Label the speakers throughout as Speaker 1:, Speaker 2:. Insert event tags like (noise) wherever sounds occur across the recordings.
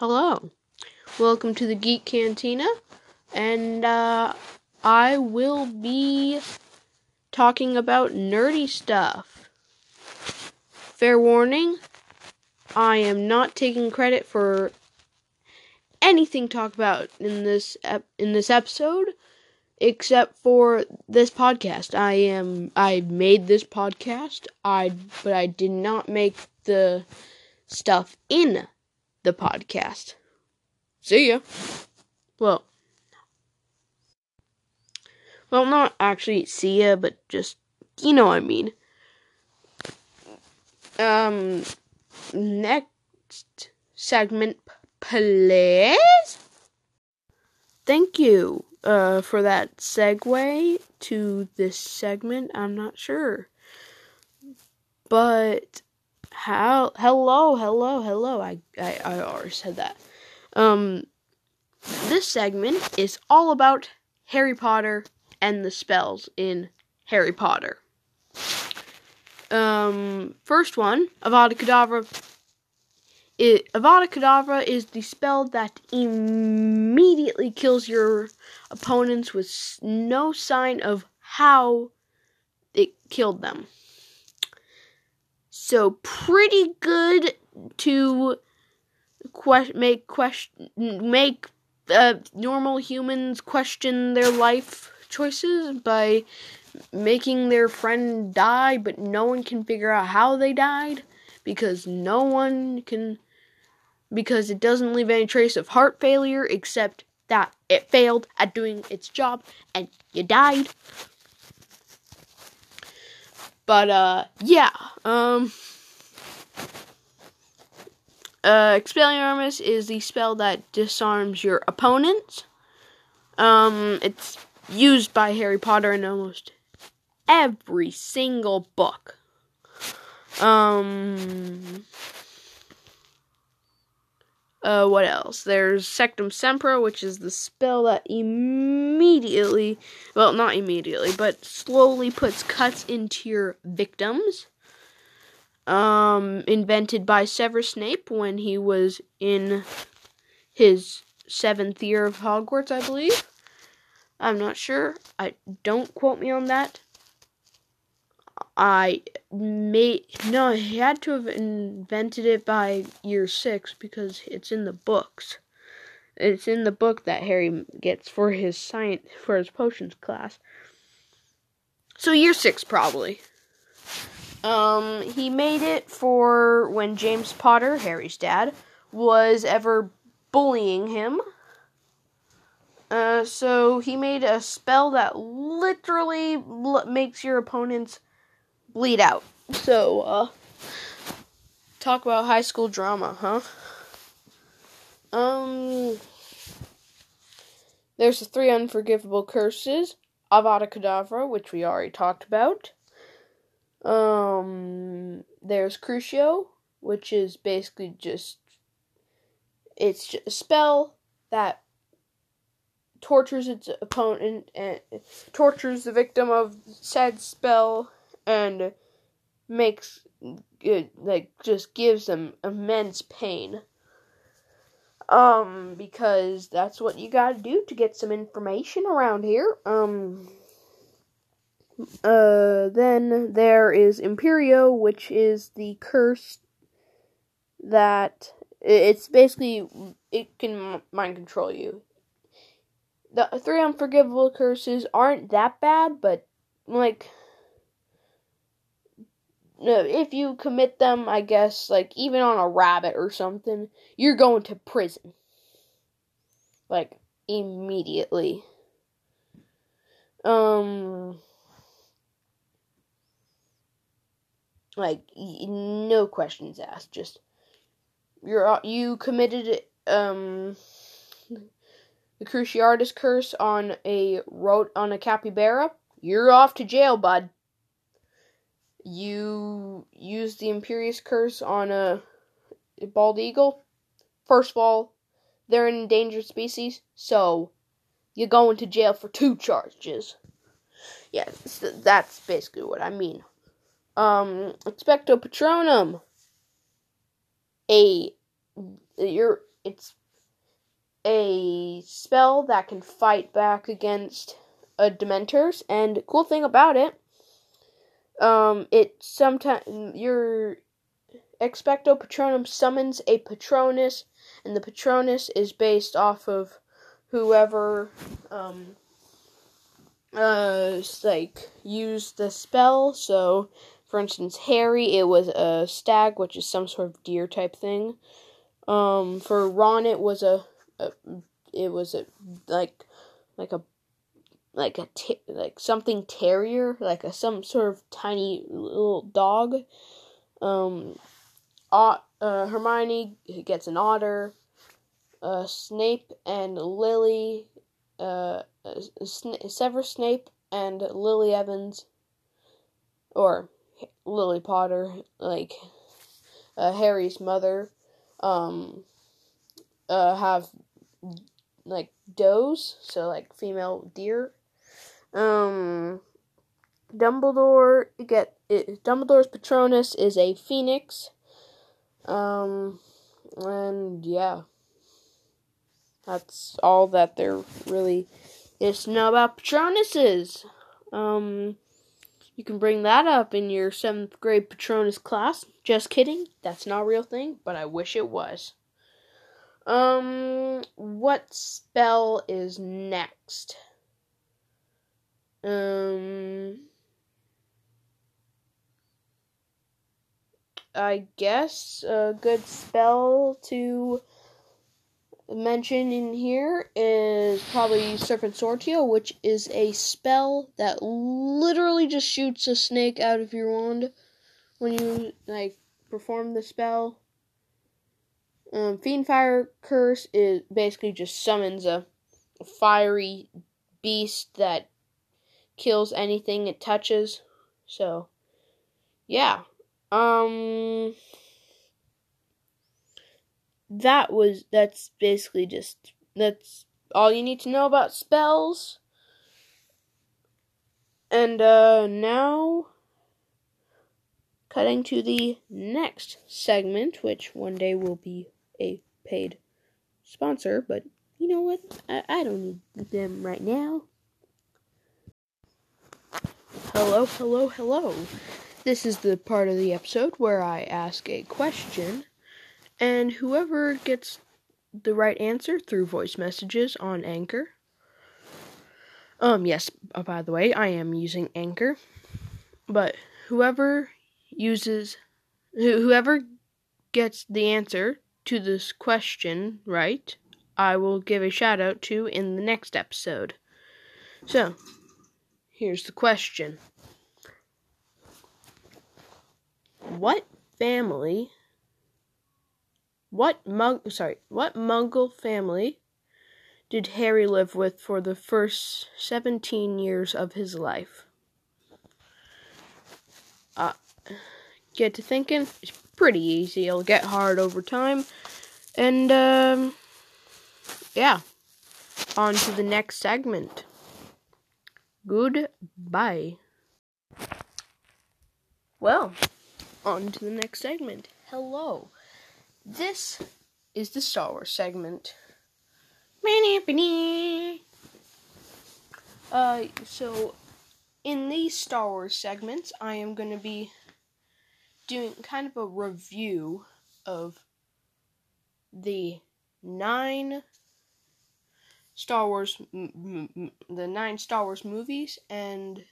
Speaker 1: Hello. Welcome to the Geek Cantina. And uh, I will be talking about nerdy stuff. Fair warning, I am not taking credit for anything talked about in this ep- in this episode except for this podcast. I am I made this podcast. I but I did not make the stuff in the podcast. See ya. Well, well, not actually see ya, but just you know what I mean. Um, next segment, please. Thank you uh, for that segue to this segment. I'm not sure, but how? Hello, hello, hello. I I, I already said that. Um, this segment is all about Harry Potter and the spells in Harry Potter. Um, first one, Avada Kedavra. It, Avada Kedavra is the spell that immediately kills your opponents with no sign of how it killed them. So pretty good to que- make question make uh, normal humans question their life choices by making their friend die, but no one can figure out how they died because no one can because it doesn't leave any trace of heart failure except that it failed at doing its job and you died. But uh yeah, um uh Expelliarmus is the spell that disarms your opponents. Um it's used by Harry Potter in almost every single book. Um uh, what else? There's Sectumsempra, which is the spell that immediately, well, not immediately, but slowly puts cuts into your victims. Um, invented by Severus Snape when he was in his seventh year of Hogwarts, I believe. I'm not sure. I don't quote me on that. I may no, he had to have invented it by year six because it's in the books. It's in the book that Harry gets for his science for his potions class. So year six probably. Um, he made it for when James Potter, Harry's dad, was ever bullying him. Uh, so he made a spell that literally makes your opponents bleed out. So, uh, talk about high school drama, huh? Um, there's the three unforgivable curses, Avada Kedavra, which we already talked about. Um, there's Crucio, which is basically just it's just a spell that tortures its opponent and tortures the victim of said spell and makes it like just gives them immense pain. Um, because that's what you gotta do to get some information around here. Um, uh, then there is Imperio, which is the curse that it's basically it can mind control you. The three unforgivable curses aren't that bad, but like if you commit them, I guess, like even on a rabbit or something, you're going to prison. Like immediately. Um like no questions asked, just you're you committed um the Cruciatus curse on a wrote on a capybara, you're off to jail, bud you use the Imperius Curse on a, a bald eagle, first of all, they're an endangered species, so you're going to jail for two charges. Yeah, that's basically what I mean. Um, Expecto Patronum. A you're it's a spell that can fight back against uh, Dementors, and cool thing about it, um, it sometimes your Expecto Patronum summons a Patronus, and the Patronus is based off of whoever um uh like used the spell. So, for instance, Harry, it was a stag, which is some sort of deer type thing. Um, for Ron, it was a, a it was a like like a like a like something terrier, like a some sort of tiny little dog. Um, uh, uh, Hermione gets an otter. Uh, Snape and Lily, uh, Sn- Severus Snape and Lily Evans, or Lily Potter, like uh, Harry's mother, um, uh, have like does, so like female deer. Um, Dumbledore get it, Dumbledore's Patronus is a phoenix. Um, and yeah, that's all that there really is to know about Patronuses. Um, you can bring that up in your seventh grade Patronus class. Just kidding, that's not a real thing, but I wish it was. Um, what spell is next? Um, I guess a good spell to mention in here is probably Serpensortia, which is a spell that literally just shoots a snake out of your wand when you like perform the spell. Um, Fiendfyre Curse is basically just summons a fiery beast that kills anything it touches. So, yeah. Um that was that's basically just that's all you need to know about spells. And uh now cutting to the next segment, which one day will be a paid sponsor, but you know what? I, I don't need them right now. Hello, hello, hello. This is the part of the episode where I ask a question, and whoever gets the right answer through voice messages on Anchor. Um, yes, uh, by the way, I am using Anchor, but whoever uses, whoever gets the answer to this question right, I will give a shout out to in the next episode. So, here's the question. What family? What mug? Sorry, what Muggle family did Harry live with for the first seventeen years of his life? Uh, get to thinking. It's pretty easy. It'll get hard over time, and um, yeah. On to the next segment. Goodbye. Well on to the next segment. Hello. This is the Star Wars segment. Uh, so in these Star Wars segments, I am going to be doing kind of a review of the nine Star Wars, m- m- the nine Star Wars movies, and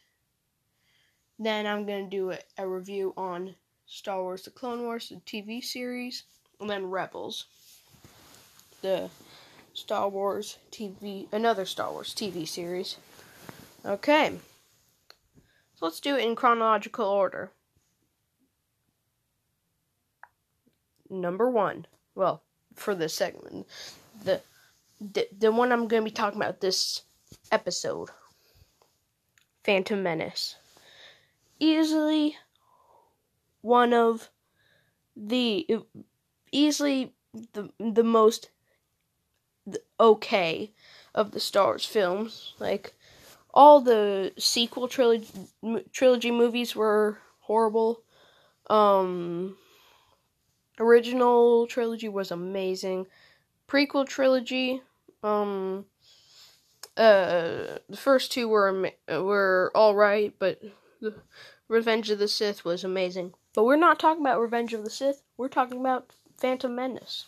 Speaker 1: then I'm to do a, a review on Star Wars The Clone Wars, the TV series, and then Rebels, the Star Wars TV, another Star Wars TV series. Okay. So let's do it in chronological order. Number one. Well, for this segment. The the, the one I'm going to be talking about this episode. Phantom Menace. Easily one of the easily the the most okay of the Star Wars films. Like all the sequel trilogy trilogy movies were horrible. Um original trilogy was amazing. prequel trilogy, um, uh, the first two were were all right, but Revenge of the Sith was amazing. But we're not talking about Revenge of the Sith. We're talking about Phantom Menace.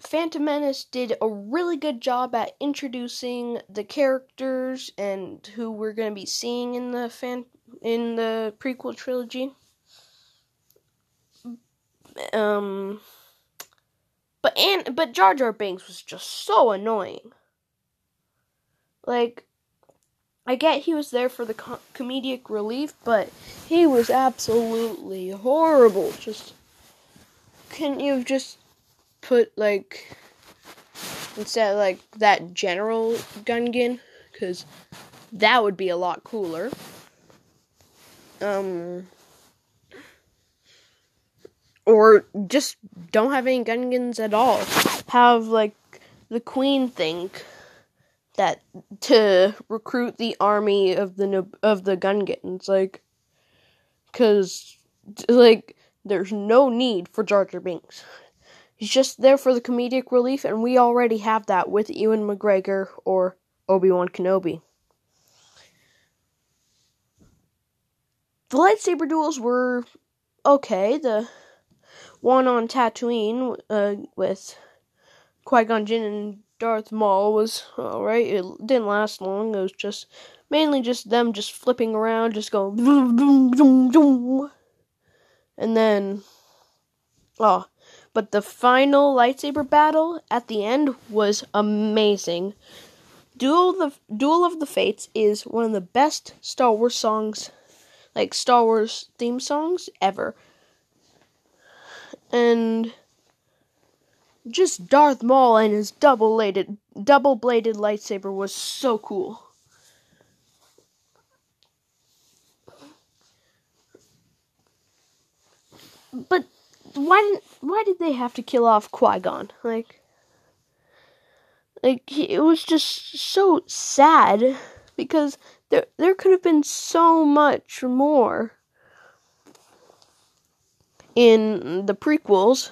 Speaker 1: Phantom Menace did a really good job at introducing the characters and who we're going to be seeing in the fan in the prequel trilogy. Um but and but Jar Jar Binks was just so annoying. Like I get he was there for the co- comedic relief, but he was absolutely horrible. Just can you just put like instead of like that general Gungan because that would be a lot cooler. Um, or just don't have any Gungans at all. Have like the Queen think that to recruit the army of the of the Gungans, like, cause like there's no need for Jar Jar Binks. He's just there for the comedic relief, and we already have that with Ewan McGregor or Obi Wan Kenobi. The lightsaber duels were okay. The one on Tatooine uh, with Qui Gon Jinn and Darth Maul was alright. It didn't last long. It was just mainly just them just flipping around, just going (laughs) boom, boom, boom, boom. And then, oh, but the final lightsaber battle at the end was amazing. Duel the Duel of the Fates is one of the best Star Wars songs, like Star Wars theme songs ever. And just Darth Maul and his double-bladed double-bladed lightsaber was so cool. But why didn't why did they have to kill off Qui Gon? Like, like he, it was just so sad because there there could have been so much more in the prequels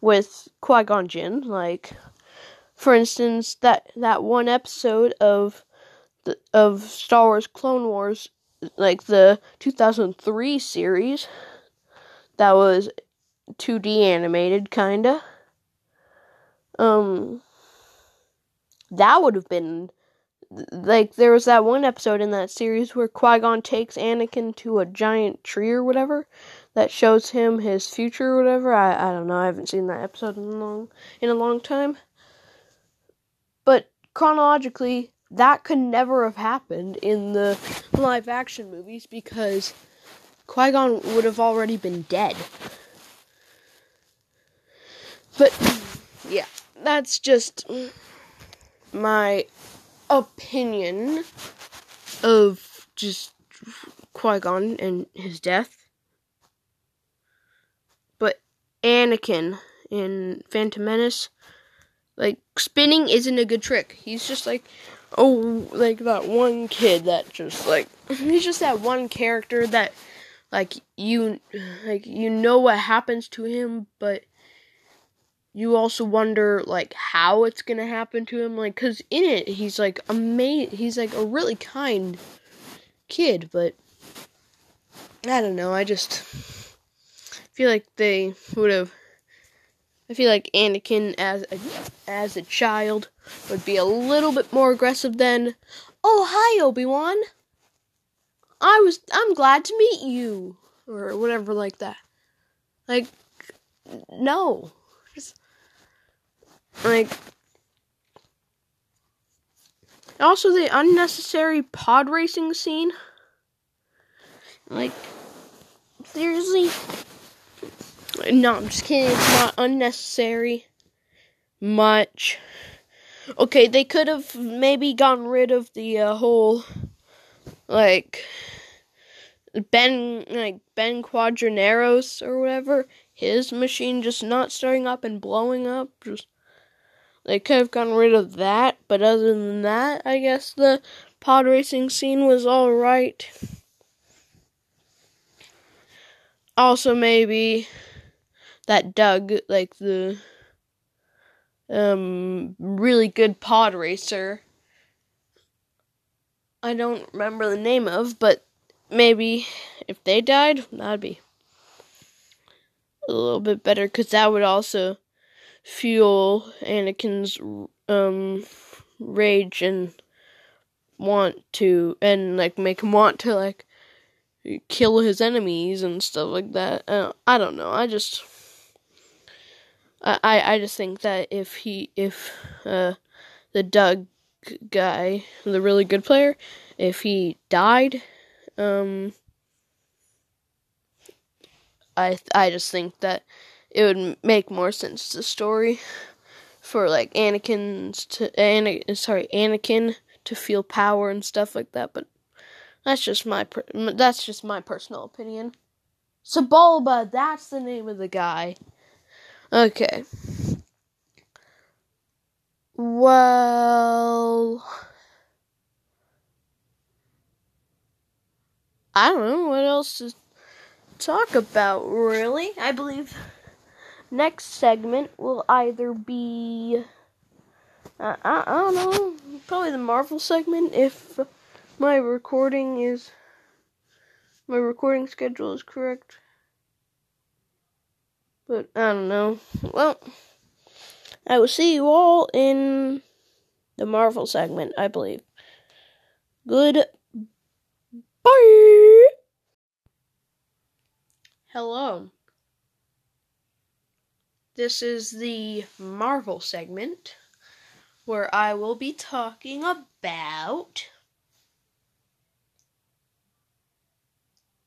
Speaker 1: with Qui Gon Jinn. Like, for instance, that that one episode of the of Star Wars Clone Wars, like the 2003 series, that was 2D animated, kinda. Um, that would have been like there was that one episode in that series where Qui Gon takes Anakin to a giant tree or whatever that shows him his future or whatever. I I don't know. I haven't seen that episode in a long in a long time. But chronologically, that could never have happened in the live action movies because Qui Gon would have already been dead. But yeah, that's just my opinion of just Qui Gon and his death. Anakin in Phantom Menace, like spinning isn't a good trick. He's just like, oh, like that one kid that just like (laughs) he's just that one character that like you like you know what happens to him, but you also wonder like how it's gonna happen to him. Like because in it he's like a amazing he's like a really kind kid but i don't know. I just feel like they would have i feel like anakin as a as a child would be a little bit more aggressive than oh hi obi-wan i was i'm glad to meet you or whatever like that like no just like, also the unnecessary pod racing scene. Like, seriously? No, I'm just kidding. It's not unnecessary. Much. Okay, they could have maybe gotten rid of the uh, whole, like, Ben, like, Ben Quadinaros or whatever. His machine just not starting up and blowing up. Just they could have gotten rid of that, but other than that, I guess the pod racing scene was alright. Also, maybe that Doug, like the um really good pod racer. I don't remember the name of, but maybe if they died, that'd be a little bit better because that would also fuel Anakin's um rage and want to and like make him want to like kill his enemies and stuff like that. Uh, I don't know. I just I I just think that if he if uh the Doug guy, the really good player, if he died, um I I just think that it would make more sense to the story for like Anakin's to Anakin sorry Anakin to feel power and stuff like that. But that's just my that's just my personal opinion. Sebulba, that's the name of the guy. Okay. Well, I don't know what else to talk about, really. I believe next segment will either be. Uh, I, I don't know, probably the Marvel segment if my recording is. My recording schedule is correct. But I don't know. Well, I will see you all in the Marvel segment, I believe. Good. Bye. Hello. This is the Marvel segment where I will be talking about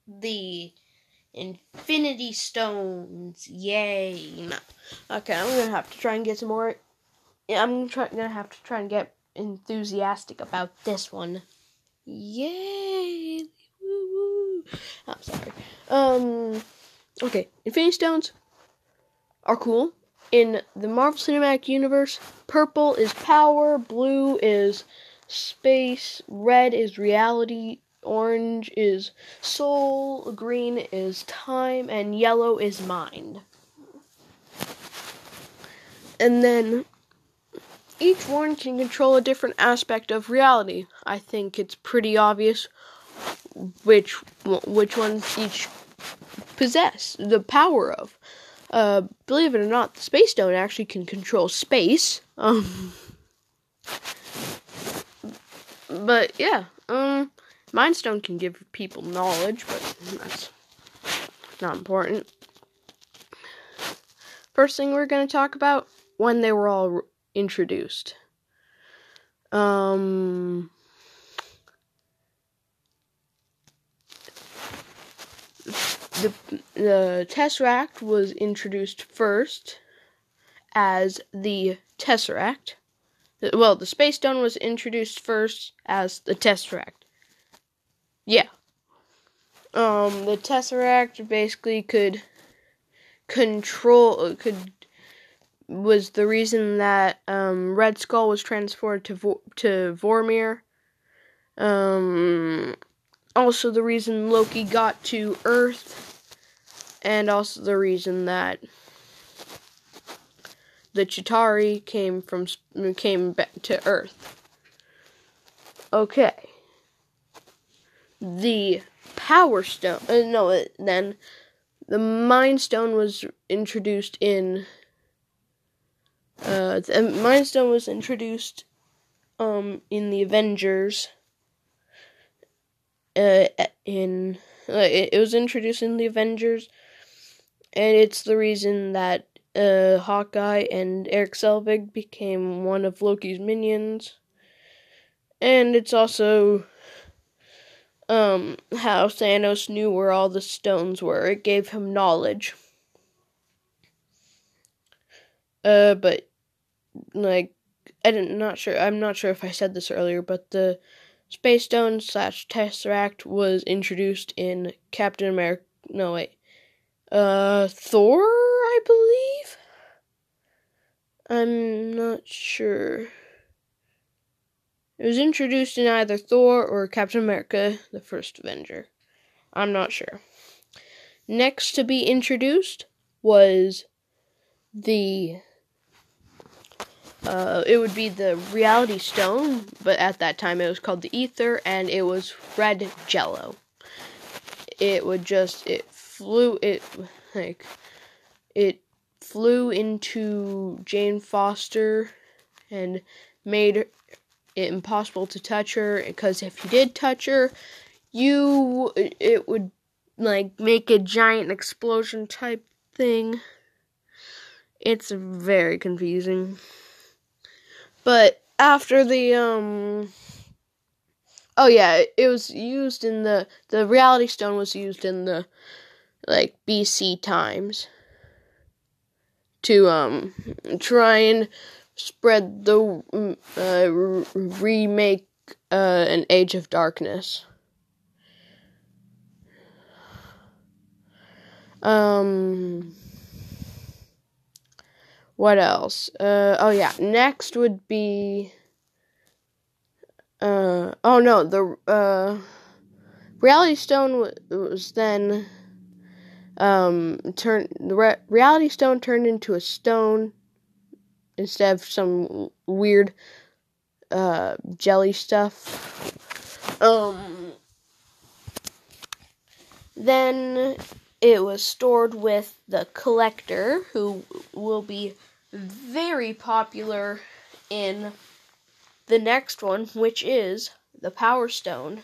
Speaker 1: the Infinity Stones. Yay. Okay, I'm gonna have to try and get some more. I'm try, gonna have to try and get enthusiastic about this one. Yay! Woo woo. I'm sorry. Um. Okay, Infinity Stones are cool. In the Marvel Cinematic Universe, purple is power, blue is space, red is reality, orange is soul, green is time, and yellow is mind. And then each one can control a different aspect of reality. I think it's pretty obvious which which ones each possess the power of. Uh, believe it or not, the space stone actually can control space. Um, (laughs) but yeah, um, Mind Stone can give people knowledge, but that's not important. First thing we're going to talk about when they were all introduced. Um, the the Tesseract was introduced first as the Tesseract. Well, the Space Stone was introduced first as the Tesseract. Yeah. Um, the Tesseract basically could control could was the reason that um, Red Skull was transferred to Vo- to Vormir. Um, also the reason Loki got to Earth, and also the reason that the Chitauri came from came back to Earth. Okay the Power Stone. Uh, no, then the Mind Stone was introduced in. Uh, the Mind Stone was introduced um in the Avengers. Uh, in uh, it, it was introduced in the Avengers, and it's the reason that uh Hawkeye and Erik Selvig became one of Loki's minions. And it's also um, how Thanos knew where all the stones were. It gave him knowledge. Uh, but like I'm not sure. I'm not sure if I said this earlier, but the Space Stone slash Tesseract was introduced in Captain America. No wait, uh, Thor, I believe. I'm not sure. It was introduced in either Thor or Captain America, the first Avenger. I'm not sure. Next to be introduced was the uh, it would be the reality stone, but at that time it was called the Aether, and it was red jello. It would just it flew it like it flew into Jane Foster and made it impossible to touch her because if you did touch her, you it would like make a giant explosion type thing. It's very confusing. But after the um Oh yeah, it was used in the the reality stone was used in the like BC times to um try and spread the mm, uh, remake uh, an age of darkness. Um what else? Uh, oh yeah. Next would be. Uh, oh no, the uh, Reality Stone was then um turned the re- Reality Stone turned into a stone instead of some weird uh jelly stuff. Um. Then it was stored with the collector, who will be very popular in the next one, which is the Power Stone.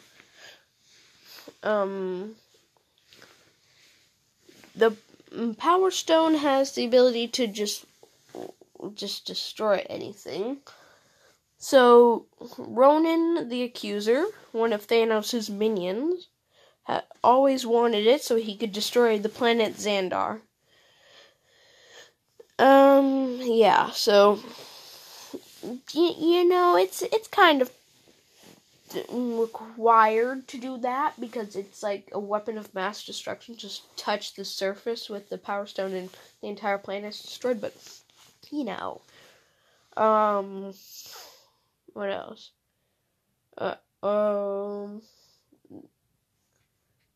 Speaker 1: Um, the Power Stone has the ability to just just destroy anything. So Ronan the Accuser, one of Thanos' minions, had always wanted it so he could destroy the planet Xandar. Um, yeah, so you, you know, it's it's kind of required to do that because it's like a weapon of mass destruction. Just touch the surface with the power stone and the entire planet is destroyed. But you know, um, what else? Uh, um.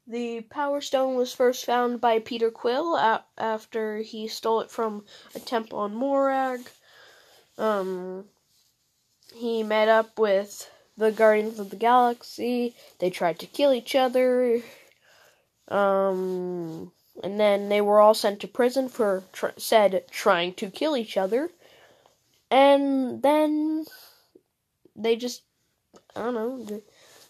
Speaker 1: The Power Stone was first found by Peter Quill a- after he stole it from a temple on Morag. Um, he met up with the Guardians of the Galaxy. They tried to kill each other. Um, and then they were all sent to prison for tr- said trying to kill each other. And then they just I don't know.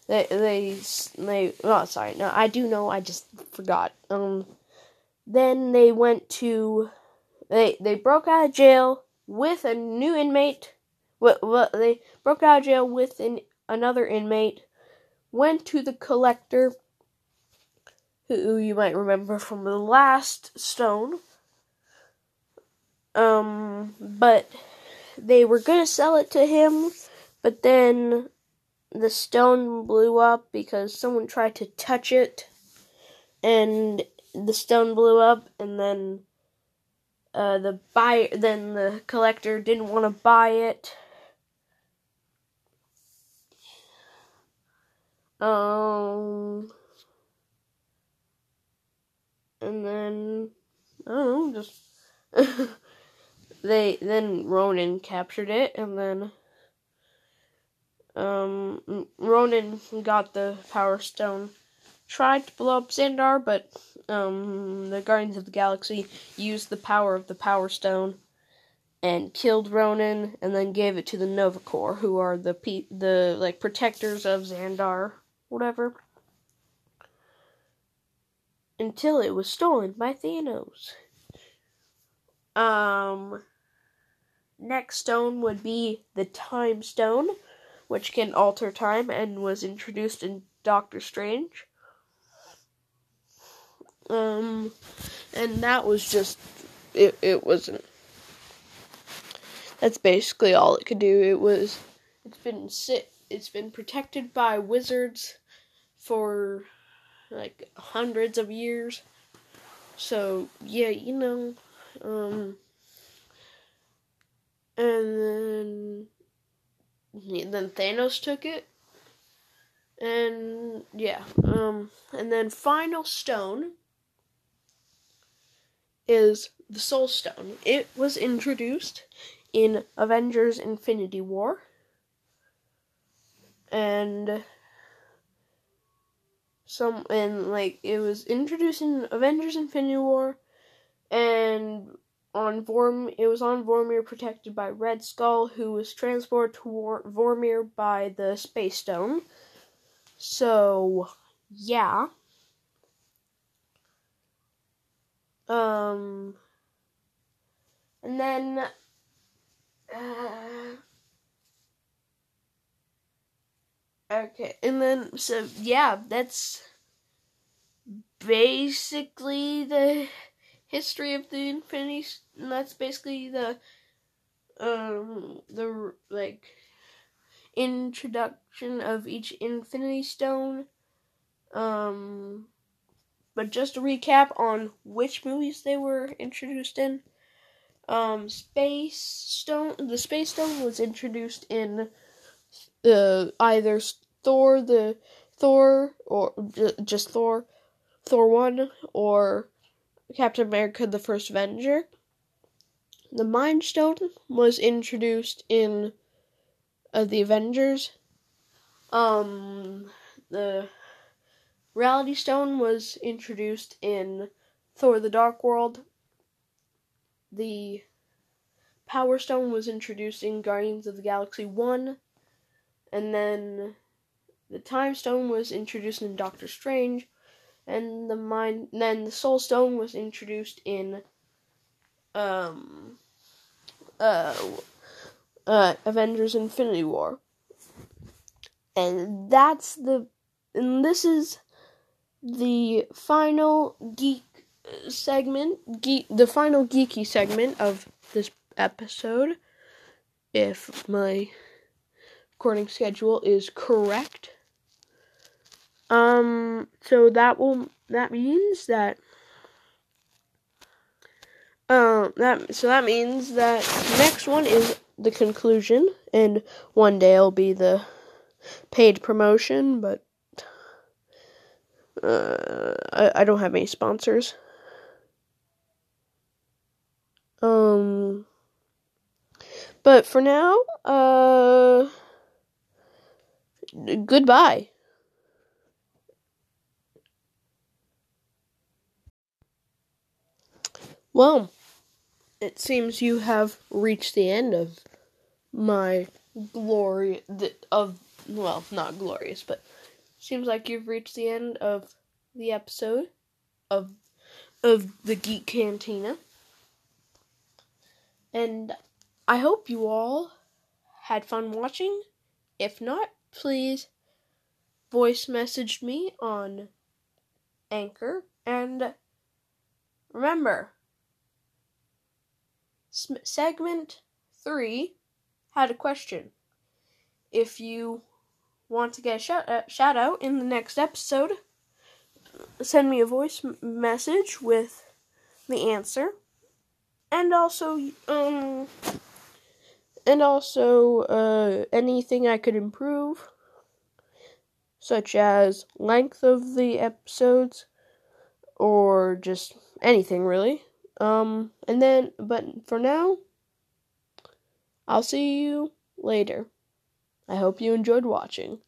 Speaker 1: They they they oh sorry no I do know I just forgot um then they went to they they broke out of jail with a new inmate what what they broke out of jail with an, another inmate went to the collector who you might remember from the last stone. Um but they were to sell it to him but then the stone blew up because someone tried to touch it and the stone blew up and then uh, the buyer then the collector didn't want to buy it. Um and then I don't know just (laughs) they then Ronan captured it and then um, Ronan got the Power Stone, tried to blow up Xandar, but um, the Guardians of the Galaxy used the power of the Power Stone and killed Ronan, and then gave it to the Nova Corps, who are the pe- the like protectors of Xandar, whatever. Until it was stolen by Thanos. Um, next stone would be the Time Stone which can alter time and was introduced in Doctor Strange. Um, and that was just it. It wasn't. That's basically all it could do. It was. It's been sit. It's been protected by wizards for like hundreds of years. So yeah, you know. Um, and then then Thanos took it. And yeah, um and then final stone is the Soul Stone. It was introduced in Avengers Infinity War. And some and like it was introduced in Avengers Infinity War and on Vorm it was on Vormir protected by Red Skull who was transported to Vormir by the Space Stone. So, yeah. Um and then uh, Okay, and then so yeah, that's basically the history of the Infinity. And that's basically the um the like introduction of each Infinity Stone. Um, but just to recap on which movies they were introduced in. Um, Space Stone. The Space Stone was introduced in uh, either Thor the Thor or just Thor, Thor one or Captain America: The First Avenger. The Mind Stone was introduced in uh, the Avengers. Um, the Reality Stone was introduced in Thor: The Dark World. The Power Stone was introduced in Guardians of the Galaxy 1 and then the time stone was introduced in Doctor Strange, and the mind then the soul stone was introduced in um uh uh Avengers Infinity War. And that's the and this is the final geek segment, geek the final geeky segment of this episode. If my recording schedule is correct. Um, so that will that means that um that so that means that next one is the conclusion, and one day will be the paid promotion, but uh, I, I don't have any sponsors. Um, but for now, uh goodbye. Well, it seems you have reached the end of my glory of well, not glorious, but seems like you've reached the end of the episode of of the Geek Cantina. And I hope you all had fun watching. If not, please voice message me on Anchor. And remember, segment three had a question. If you want to get a shout, uh, shout out in the next episode, send me a voice m- message with the answer. And also, um, and also uh, anything I could improve, such as length of the episodes, or just anything really. Um, and then, but for now, I'll see you later. I hope you enjoyed watching.